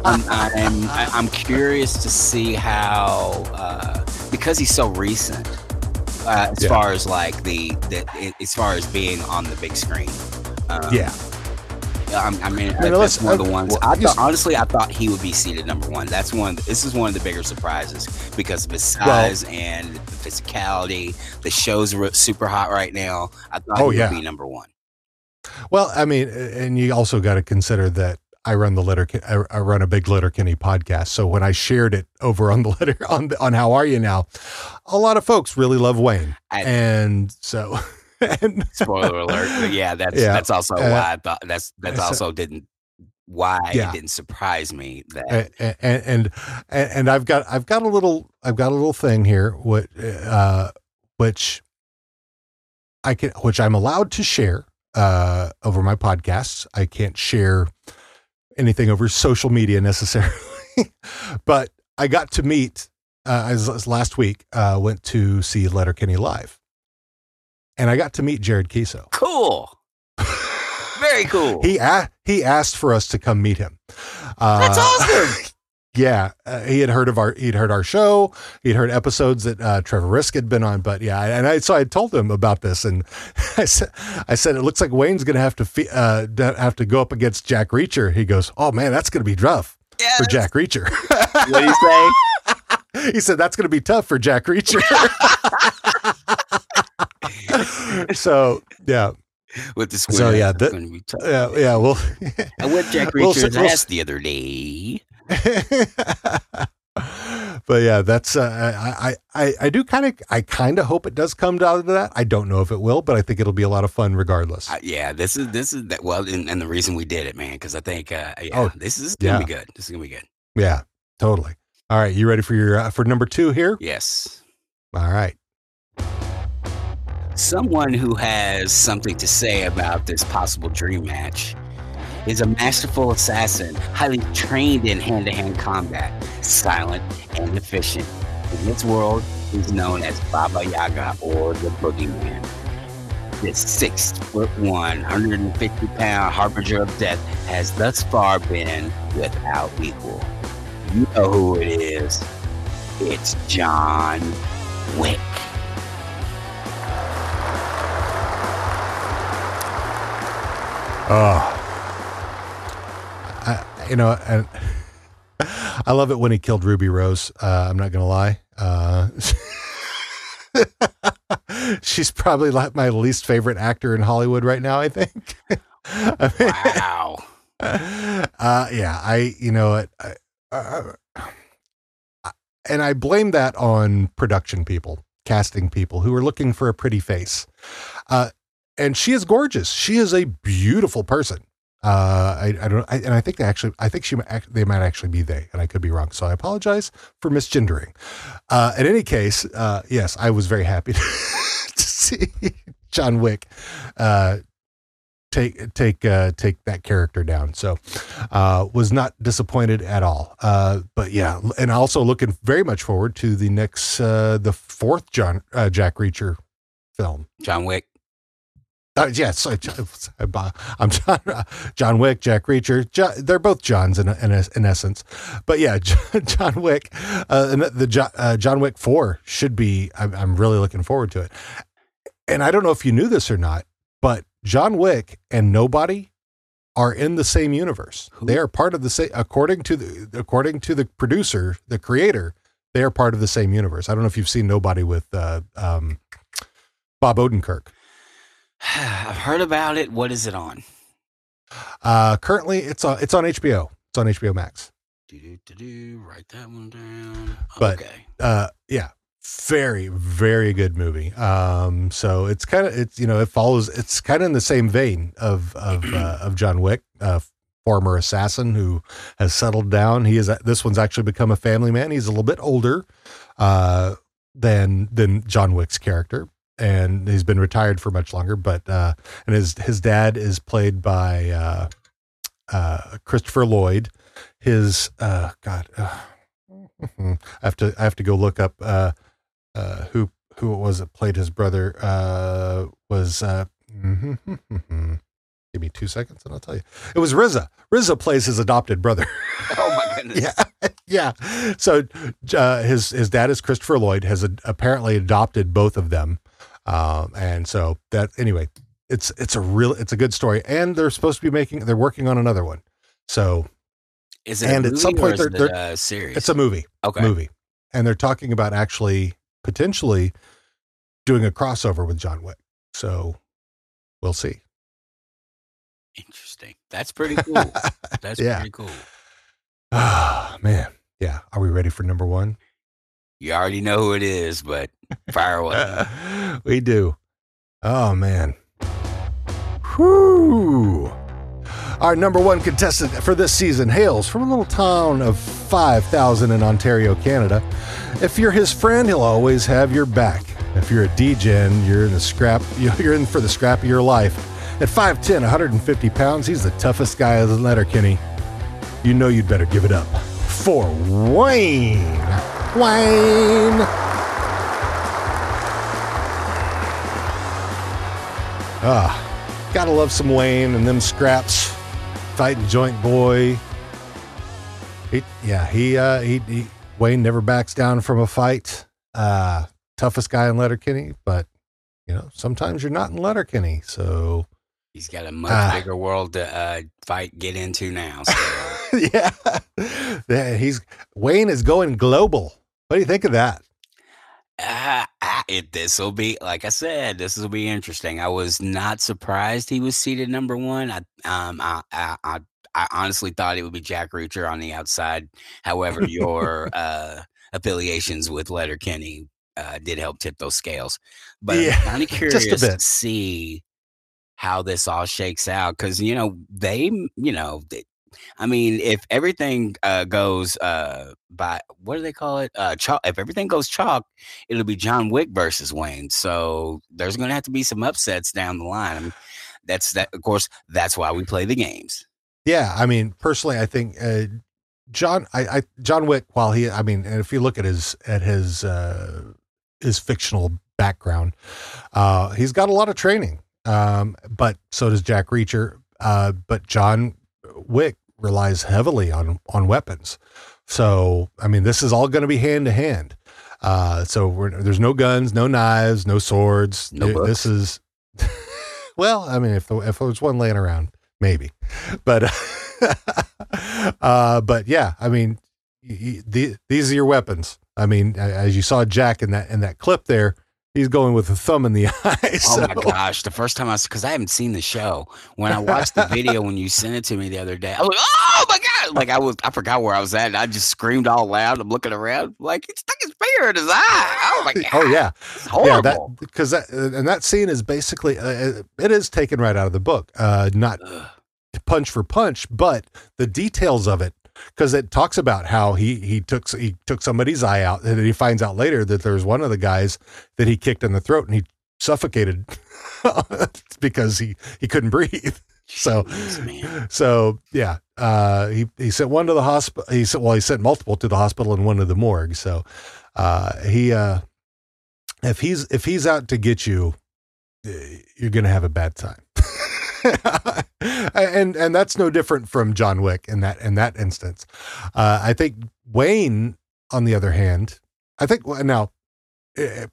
I'm, I'm, I'm curious to see how uh, because he's so recent, uh, as yeah. far as like the, the as far as being on the big screen. Um, yeah. I, I mean, I mean that's one of the uh, ones. I thought, honestly, I thought he would be seated number one. That's one. This is one of the bigger surprises because of his size well, and the physicality. The show's super hot right now. I thought oh, he would be number one. Well, I mean, and you also got to consider that I run the letter. I run a big Letterkenny podcast. So when I shared it over on the letter on on How Are You Now, a lot of folks really love Wayne, I, and so and, spoiler alert. yeah, that's yeah, that's also uh, why I thought that's that's also didn't why yeah. it didn't surprise me that and, and, and and I've got I've got a little I've got a little thing here what uh which I can which I'm allowed to share uh over my podcasts. I can't share anything over social media necessarily. but I got to meet uh as, as last week uh went to see Letterkenny live and I got to meet Jared Keeso. Cool. Very cool. he a- he asked for us to come meet him. Uh, That's awesome. yeah, uh, he had heard of our he'd heard our show. He'd heard episodes that uh, Trevor Risk had been on. But yeah, and I so I told him about this, and I said I said it looks like Wayne's going to have to fe- uh, have to go up against Jack Reacher. He goes, "Oh man, that's going to be rough yes. for Jack Reacher." what do you say? he said that's going to be tough for Jack Reacher so yeah. With the square. So yeah, the, yeah, yeah. Well, I whipped Jack Reacher's we'll, ass the other day. but yeah, that's uh, I I I do kind of I kind of hope it does come down to that. I don't know if it will, but I think it'll be a lot of fun regardless. Uh, yeah, this is this is that well, and, and, the reason we did it, man, because I think uh, yeah, oh, this is gonna yeah. be good. This is gonna be good. Yeah, totally. All right, you ready for your uh, for number two here? Yes. All right someone who has something to say about this possible dream match is a masterful assassin, highly trained in hand to hand combat, silent and efficient. In this world, he's known as Baba Yaga or the Boogeyman. This six foot one, 150 pound harbinger of death has thus far been without equal. You know who it is. It's John Wick. Oh, I, you know, and I love it when he killed Ruby Rose. Uh, I'm not gonna lie. Uh, she's probably like my least favorite actor in Hollywood right now. I think. wow. Uh, yeah, I you know I, uh, and I blame that on production people, casting people who are looking for a pretty face. Uh, and she is gorgeous. She is a beautiful person. Uh, I, I don't, I, and I think they actually, I think she, they might actually be they, and I could be wrong. So I apologize for misgendering. Uh, in any case, uh, yes, I was very happy to, to see John Wick, uh, take take uh, take that character down. So uh, was not disappointed at all. Uh, but yeah, and also looking very much forward to the next uh, the fourth John uh, Jack Reacher film. John Wick. Uh, yes, I'm John, John Wick, Jack Reacher. John, they're both Johns in, in, in essence, but yeah, John Wick, uh, the John, uh, John Wick Four should be. I'm, I'm really looking forward to it. And I don't know if you knew this or not, but John Wick and Nobody are in the same universe. Who? They are part of the same according to the according to the producer, the creator, they are part of the same universe. I don't know if you've seen Nobody with uh, um, Bob Odenkirk. I've heard about it. What is it on? Uh, currently, it's on it's on HBO. It's on HBO Max. Do do do do. Write that one down. But- okay. Uh, yeah, very very good movie. Um, so it's kind of it's you know it follows it's kind of in the same vein of of uh, of John Wick, uh, former assassin who has settled down. He is this one's actually become a family man. He's a little bit older uh, than than John Wick's character, and he's been retired for much longer. But uh, and his his dad is played by uh, uh, Christopher Lloyd. His uh, God, uh, I have to I have to go look up uh, uh, who who it was that played his brother. Uh, was uh, give me two seconds and I'll tell you. It was RZA. RZA plays his adopted brother. Oh my goodness. yeah, yeah. So uh, his his dad is Christopher Lloyd. Has apparently adopted both of them, um, and so that anyway, it's it's a real it's a good story. And they're supposed to be making they're working on another one. So Is it And at some point they're- it a series? it's a movie okay. movie, and they're talking about actually potentially doing a crossover with John Wick. So we'll see. Interesting. That's pretty cool. That's Yeah. pretty cool. Ah man, yeah. Are we ready for number one? You already know who it is, but fire away. we do. Oh man. Whew. Our number one contestant for this season hails from a little town of 5,000 in Ontario, Canada. If you're his friend, he'll always have your back. If you're a degen, you're in the scrap. You're in for the scrap of your life. At 5'10", 150 pounds, he's the toughest guy in Letterkenny. You know you'd better give it up for Wayne. Wayne. Ah, gotta love some Wayne and them scraps. Fighting joint boy. He, yeah, he, uh, he, he, Wayne never backs down from a fight. Uh, toughest guy in Letterkenny, but you know, sometimes you're not in Letterkenny. So, He's got a much Ah. bigger world to uh, fight, get into now. So. yeah, yeah, he's Wayne is going global. What do you think of that? Uh, uh, it this will be like I said. This will be interesting. I was not surprised he was seated number one. I um I I, I, I honestly thought it would be Jack Reacher on the outside. However, your uh, affiliations with Letterkenny uh, did help tip those scales. But Yeah, I'm kind of curious to see how this all shakes out because you know they you know they, I mean, if everything uh, goes uh, by what do they call it? Uh, chalk. If everything goes chalk, it'll be John Wick versus Wayne. So there's going to have to be some upsets down the line. That's that. Of course, that's why we play the games. Yeah, I mean, personally, I think uh, John, I, I, John Wick. While he, I mean, and if you look at his at his uh, his fictional background, uh, he's got a lot of training. Um, but so does Jack Reacher. Uh, but John Wick relies heavily on on weapons. So I mean, this is all going to be hand to hand. Uh, so we're, there's no guns, no knives, no swords. No this is well, I mean, if the, if there was one laying around, maybe, but uh, but yeah, I mean, the, these are your weapons. I mean, as you saw Jack in that in that clip there, he's going with a thumb in the eye. Oh my gosh! The first time I, because I haven't seen the show. When I watched the video when you sent it to me the other day, I was like, "Oh my god!" Like I was, I forgot where I was at. And I just screamed all loud. I'm looking around, like he stuck his finger in his eye. Oh my god! Oh yeah, it's yeah. horrible. That because that and that scene is basically uh, it is taken right out of the book. Uh, not Ugh. punch for punch, but the details of it because it talks about how he he took he took somebody's eye out, and then he finds out later that there's one of the guys that he kicked in the throat and he suffocated because he he couldn't breathe. So Jeez, so yeah, uh, he he sent one to the hospital. He sent well, he sent multiple to the hospital and one to the morgue. So uh, he uh, if he's if he's out to get you, eh, you're gonna have a bad time. and and that's no different from John Wick in that in that instance. Uh, I think Wayne, on the other hand, I think now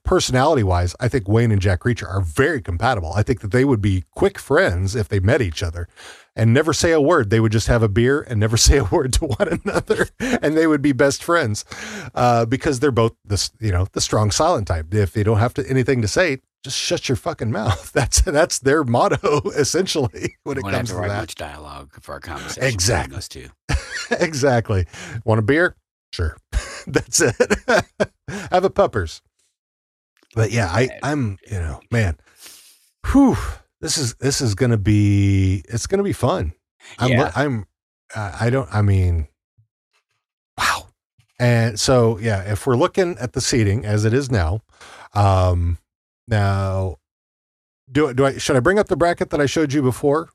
personality wise, I think Wayne and Jack Reacher are very compatible. I think that they would be quick friends if they met each other and never say a word. They would just have a beer and never say a word to one another, and they would be best friends uh, because they're both the you know the strong silent type. If they don't have to anything to say, just shut your fucking mouth. That's that's their motto essentially when it Won't comes have to, to that. much dialogue for our conversation. Exactly. Those two. exactly. Want a beer? Sure. That's it. Have a puppers. But yeah, I, I'm, you know, man, whew, this is, this is going to be, it's going to be fun. I'm, Yeah. I'm, uh, I don't, I mean, wow. And so, yeah, if we're looking at the seating as it is now, um, now, do, do I, should I bring up the bracket that I showed you before?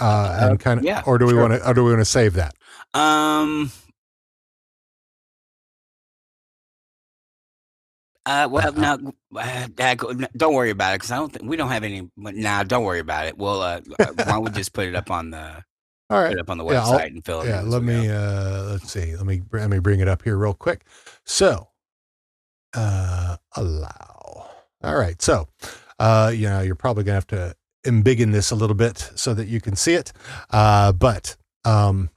Uh, Uh, and kind of, yeah, or do we sure. want to, or do we want to save that? Um. Uh, well, Uh, no, uh, uh, don't worry about it because I don't think we don't have any. Nah, don't worry about it. Well, uh, why don't we just put it up on the all right put it up on the Yeah, website and fill it yeah let me uh let's see let me let me bring it up here real quick so uh allow all right so uh you know you're probably gonna have to embiggen this a little bit so that you can see it uh but um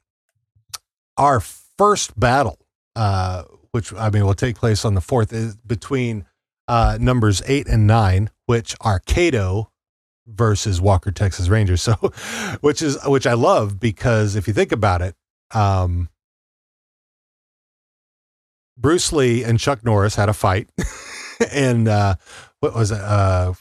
our first battle uh which i mean will take place on the fourth is between uh numbers eight and nine which are Kato versus Walker Texas Rangers. So, which is which I love because if you think about it, um, Bruce Lee and Chuck Norris had a fight, and uh, what was it? Uh,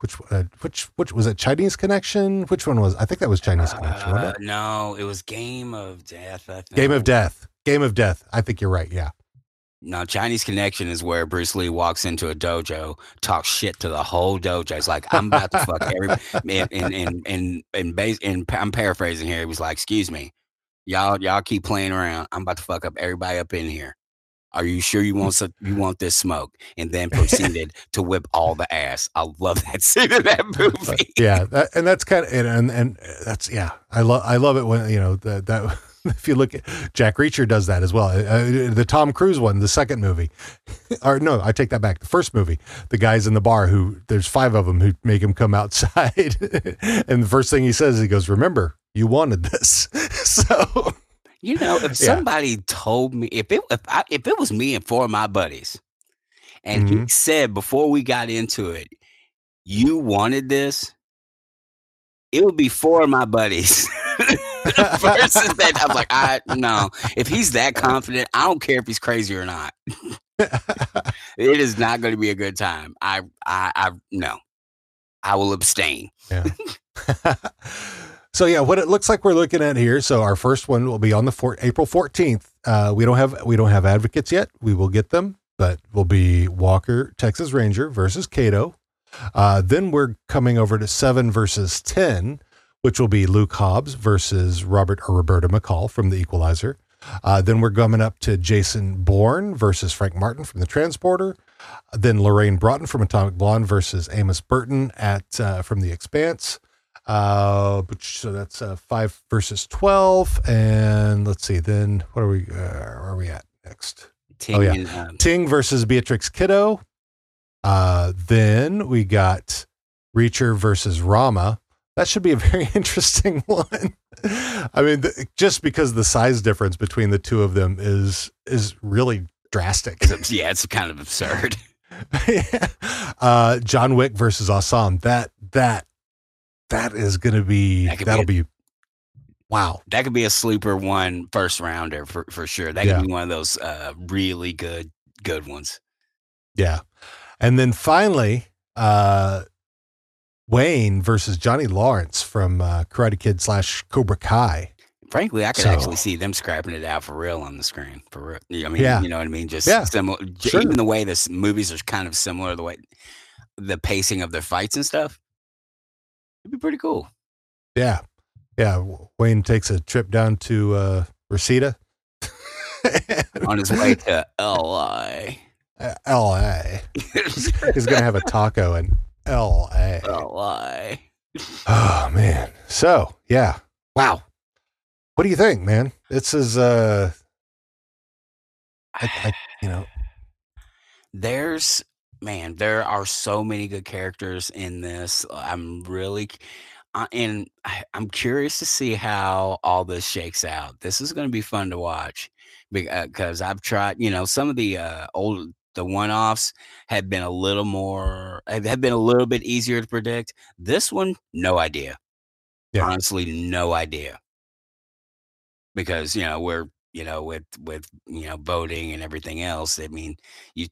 which uh, which which was it? Chinese Connection? Which one was? I think that was Chinese Connection. Uh, no, it was Game of Death. I think. Game of Death. Game of Death. I think you're right. Yeah. No, Chinese Connection is where Bruce Lee walks into a dojo, talks shit to the whole dojo. It's like I'm about to fuck everybody. and and and and, and, base, and I'm paraphrasing here. He was like, "Excuse me, y'all y'all keep playing around. I'm about to fuck up everybody up in here. Are you sure you want some, you want this smoke?" And then proceeded to whip all the ass. I love that scene in that movie. yeah, that, and that's kind of and, and that's yeah. I love I love it when you know that that if you look at Jack Reacher does that as well. Uh, the Tom Cruise one, the second movie, or no, I take that back. The first movie, the guys in the bar who there's five of them who make him come outside, and the first thing he says, he goes, "Remember, you wanted this." so You know, if Yeah. somebody told me if it if I, if it was me and four of my buddies, and he Mhm. said before we got into it, you wanted this, it would be four of my buddies. Versus that, I'm like, I no. If he's that confident, I don't care if he's crazy or not. It is not going to be a good time. I I I no. I will abstain. so yeah, what it looks like we're looking at here. So our first one will be on the four, April fourteenth. Uh, we don't have we don't have advocates yet. We will get them, but will be Walker Texas Ranger versus Kato. Uh, then we're coming over to seven versus ten, which will be Luke Hobbs versus Robert or Roberta McCall from The Equalizer. Uh, then we're coming up to Jason Bourne versus Frank Martin from The Transporter. Then Lorraine Broughton from Atomic Blonde versus Amos Burton at uh, from The Expanse. Uh, so that's uh, five versus twelve, and let's see. Then what are we? Uh, where are we at next? Ting yeah. and, um, Ting versus Beatrix Kiddo. Uh, then we got Reacher versus Rama. That should be a very interesting one. I mean, th- just because the size difference between the two of them is is really drastic. it's- yeah, it's kind of absurd. uh, John Wick versus Assam. That that that is going to be that that'll a- be, wow. That could be a sleeper one first rounder for, for sure. That Yeah. could be one of those uh, really good good ones. Yeah. And then finally, uh, Wayne versus Johnny Lawrence from uh, Karate Kid slash Cobra Kai. Frankly, I could So- actually see them scrapping it out for real on the screen. For real, I mean, Yeah. you know what I mean. Just Yeah. similar. Sure. Even the way this movies are kind of similar, the way the pacing of their fights and stuff. It'd be pretty cool. Yeah. Yeah. Wayne takes a trip down to uh, Reseda. On his way to LA. LA. He's going to have a taco in LA. LA. Oh, man. So, yeah. Wow. What do you think, man? This is, uh, I, I, you know, There's man, there are so many good characters in this. I'm really uh, and I, I'm curious to see how all this shakes out. This is going to be fun to watch because uh, I've tried, you know, some of the uh, old the one-offs have been a little more have been a little bit easier to predict. This one, no idea. Yeah. Honestly, no idea. Because, you know, we're you know, with with you know voting and everything else. I mean, you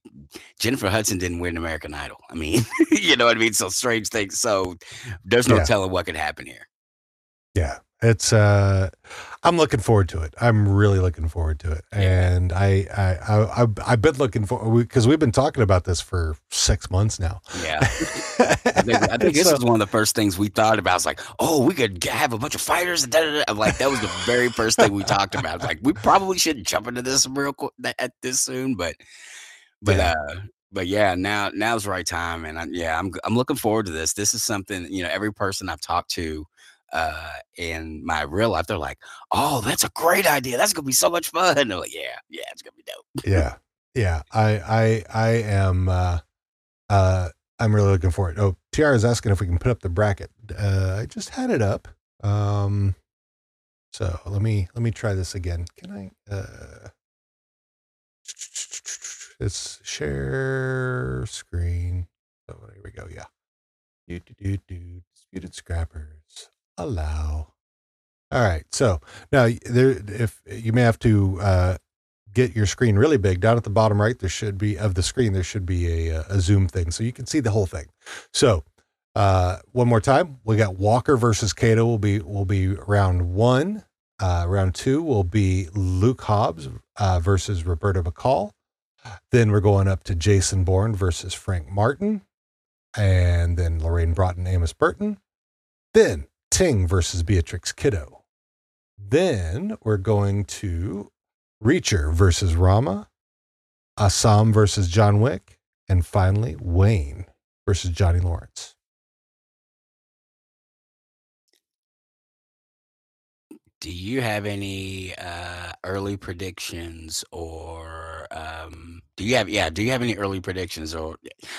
Jennifer Hudson didn't win American Idol. I mean, you know what I mean. So strange things. So there's no yeah. telling what could happen here. Yeah, it's uh i'm looking forward to it i'm really looking forward to it and i i, I I've, I've been looking for because we've been talking about this for six months now yeah i think, I think this so, was one of the first things we thought about it's like oh we could have a bunch of fighters and da, da, da. like that was the very first thing we talked about like we probably shouldn't jump into this real quick at this soon but but yeah. uh but yeah, now now's the right time, and I, yeah, I'm I'm looking forward to this. This is something you know. Every person I've talked to uh, in my real life, they're like, "Oh, that's a great idea. That's gonna be so much fun." And like, "Yeah, yeah, it's gonna be dope." yeah, yeah. I, I, I am. Uh, uh, I'm really looking for it. Oh, Tiara is asking if we can put up the bracket. Uh, I just had it up. Um, so let me let me try this again. Can I? Uh, it's share screen. Oh, here we go. Yeah. Do do do do. Disputed scrappers allow. All right. So now there, if you may have to uh, get your screen really big, down at the bottom right, there should be of the screen, there should be a, a zoom thing. So you can see the whole thing. So uh, one more time, we got Walker versus Kato will be, will be round one. Uh, round two will be Luke Hobbs uh, versus Roberta McCall. Then we're going up to Jason Bourne versus Frank Martin. And then Lorraine Broughton, Amos Burton. Then Ting versus Beatrix Kiddo. Then we're going to Reacher versus Rama, Assam versus John Wick, and finally Wayne versus Johnny Lawrence. Do you have any uh, early predictions or um, do you have yeah, do you have any early predictions or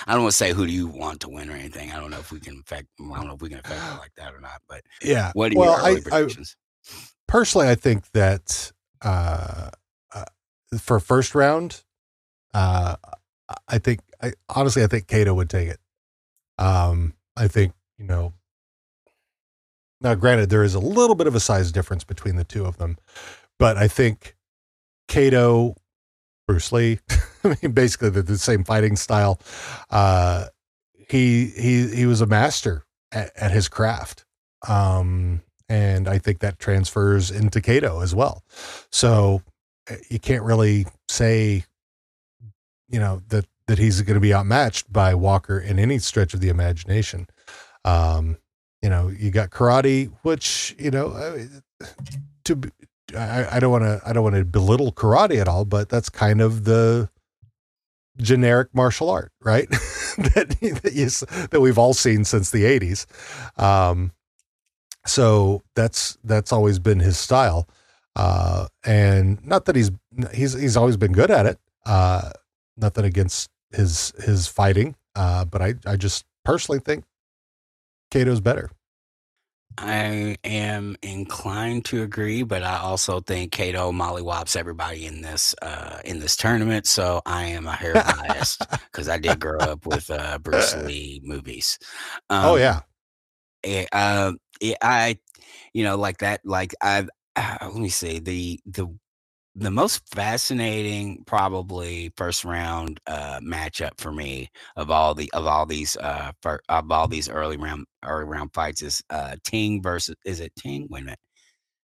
I don't want to say who do you want to win or anything. I don't know if we can affect I don't know if we can affect it like that or not, but yeah. What are well, your early I, predictions? I, personally I think that uh, uh, for first round uh, I think I honestly I think Kato would take it. Um, I think, you know, now, granted, there is a little bit of a size difference between the two of them, but I think Kato, Bruce Lee, I mean, basically the, the same fighting style. Uh, he he he was a master at, at his craft, um, and I think that transfers into Kato as well. So eh, you can't really say, you know, that that he's going to be outmatched by Walker in any stretch of the imagination. Um, you know, you got karate, which you know, to I, I don't want to I don't want to belittle karate at all, but that's kind of the generic martial art, right? that that, you, that we've all seen since the '80s. Um, so that's that's always been his style, uh, and not that he's he's he's always been good at it. Uh, nothing against his his fighting, uh, but I I just personally think Kato's better. I am inclined to agree, but I also think Kato mollywops everybody in this uh, in this tournament. So I am a hair biased because I did grow up with uh, Bruce Lee movies. Oh, um, oh yeah, it, uh, it, I you know like that like I uh, let me see the the the most fascinating probably first round uh matchup for me of all the of all these uh for, of all these early round early round fights is uh Ting versus is it Ting? Wait a minute.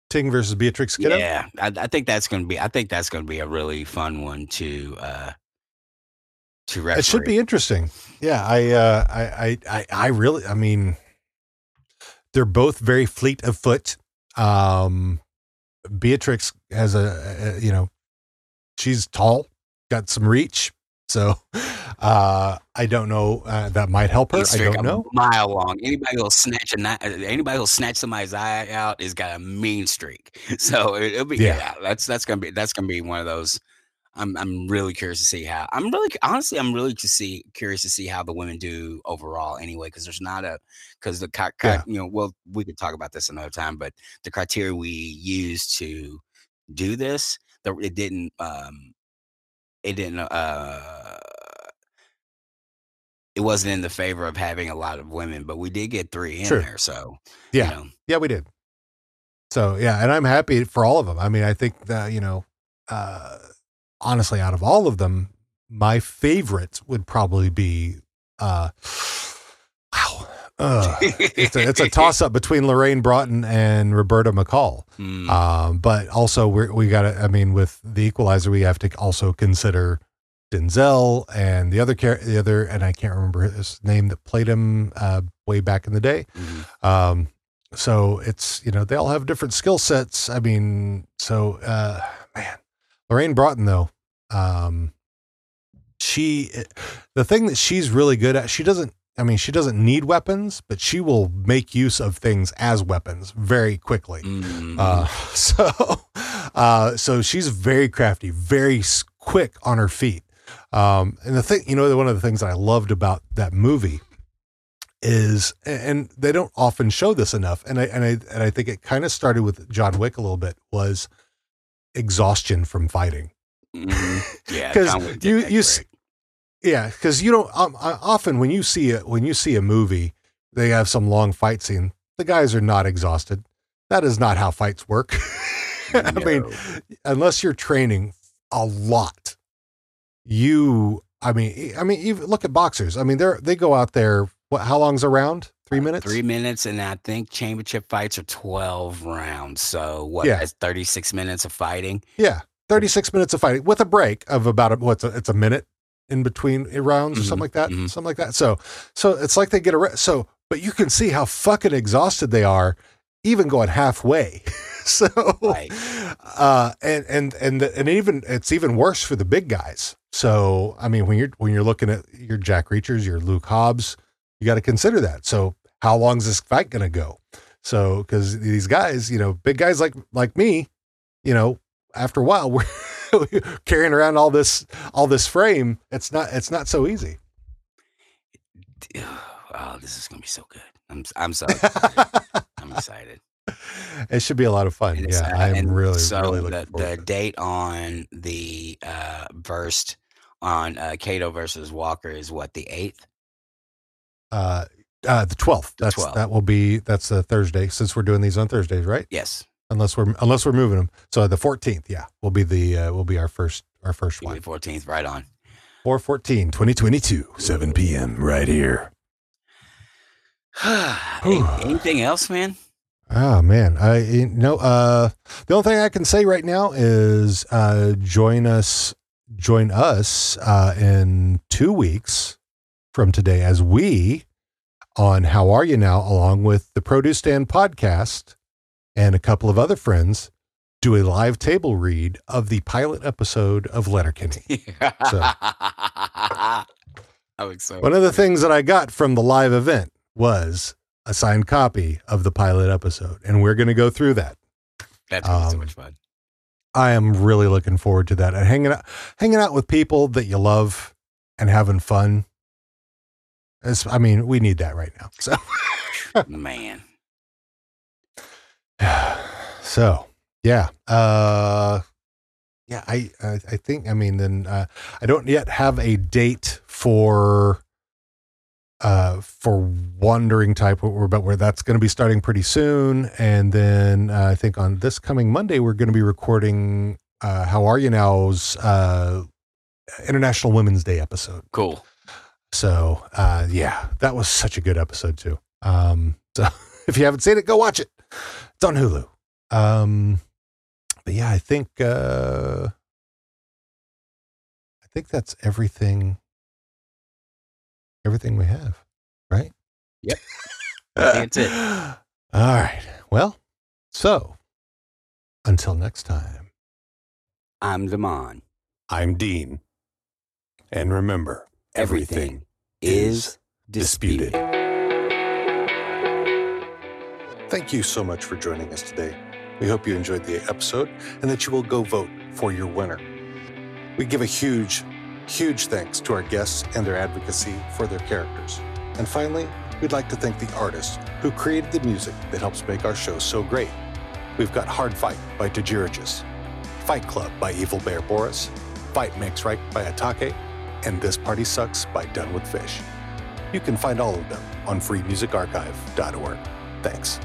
Ting versus Beatrix Kiddo? Yeah, I, I think that's going to be. I think that's going to be a really fun one to uh to referee. It should be interesting. Yeah, I uh I I I really I mean they're both very fleet of foot. Um Beatrix has a, a, you know, she's tall, got some reach. So uh, I don't know. Uh, that might help her. I don't know. Mile long. Anybody who'll snatch a anybody who'll snatch somebody's eye out is got a mean streak. So it'll be yeah. yeah that's that's gonna be that's gonna be one of those. I'm I'm really curious to see how. I'm really honestly I'm really to see curious to see how the women do overall anyway because there's not a because the Yeah. you know well we could talk about this another time but the criteria we use to do this the, it didn't um it didn't uh it wasn't in the favor of having a lot of women but we did get three in Sure. there so Yeah. you know, Yeah, we did. So yeah, and I'm happy for all of them. I mean, I think that you know, uh, honestly, out of all of them, my favorite would probably be, uh, wow, uh, it's a, it's a toss up between Lorraine Broughton and Roberta McCall. Mm, Um, but also we're, we got to, I mean, with the equalizer, we have to also consider Denzel and the other char- the other, and I can't remember his name that played him, uh, way back in the day. mhm. Um, so it's, you know, they all have different skill sets. I mean, so, uh, Lorraine Broughton though, um, she, the thing that she's really good at, she doesn't, I mean, she doesn't need weapons, but she will make use of things as weapons very quickly. Mhm. Uh, so, uh, so she's very crafty, very quick on her feet. Um, and the thing, you know, one of the things that I loved about that movie is, and they don't often show this enough, and I and I and I think it kind of started with John Wick a little bit was exhaustion from fighting. Mhm. yeah 'Cause John Wick did you- you Yeah, because you don't um, uh, often when you see a when you see a movie, they have some long fight scene. The guys are not exhausted. That is not how fights work. I mean, unless you're training a lot, you. I mean, I mean, even look at boxers. I mean, they're they go out there. What? How long's a round? Three minutes. Three minutes, and I think championship fights are twelve rounds. So what? Yeah. That's thirty six minutes of fighting. Yeah, thirty six minutes of fighting with a break of about a, what's a, it's a minute in between rounds or Mhm, something like that. mhm. Something like that. So so it's like they get a re- so, but you can see how fucking exhausted they are, even going halfway. so Right. uh and and and and even it's even worse for the big guys so i mean when you're when you're looking at your jack reachers your luke hobbs you got to consider that so how long is this fight going to go so because these guys you know big guys like like me you know after a while we're carrying around all this all this frame it's not it's not so easy Oh, this is gonna be so good. I'm I'm so I'm excited. it should be a lot of fun And yeah uh, i'm really so really the, looking forward the to it. date on the uh burst on uh Kato versus Walker is what the eighth. Uh uh the 12th that's 12th. that will be that's a thursday since we're doing these on thursdays right Yes, unless we're unless we're moving them. So the 14th, yeah, will be the uh, will be our first our first one. fourteenth, right on. 414 2022 7 p.m. right here. Anything else, man? Oh man, I you know uh the only thing I can say right now is uh join us join us uh in 2 weeks from today as we on How Are You Now along with the Produce Stand podcast and a couple of other friends do a live table read of the pilot episode of Letterkenny. So- I'm excited. One of the things that I got from the live event was a signed copy of the pilot episode, and we're going to go through that. That's gonna so um, much fun. I am really looking forward to that and hanging out, hanging out with people that you love and having fun. It's, I mean, we need that right now. So, Man. so yeah, uh, yeah. I, I, I think. I mean, then uh, I don't yet have a date for uh for wandering type but where that's going to be starting pretty soon and then uh, i think on this coming monday we're going to be recording uh how are you now's uh international women's day episode Cool. So uh yeah that was such a good episode too. Um so if you haven't seen it go watch it. It's on hulu. Um but yeah i think uh i think that's everything everything we have right? Yep. That's it. all right. Well so until next time. I'm Damon. i'm dean. And remember Everything is disputed. Thank you so much for joining us today. We hope you enjoyed the episode and that you will go vote for your winner. We give a huge, huge thanks to our guests and their advocacy for their characters. And finally, we'd like to thank the artists who created the music that helps make our show so great. We've got Hard Fight by Tajirigis, Fight Club by Evil Bear Boris, Fight Makes Right by Atake, and This Party Sucks by Done with Fish. You can find all of them on freemusicarchive.org. Thanks.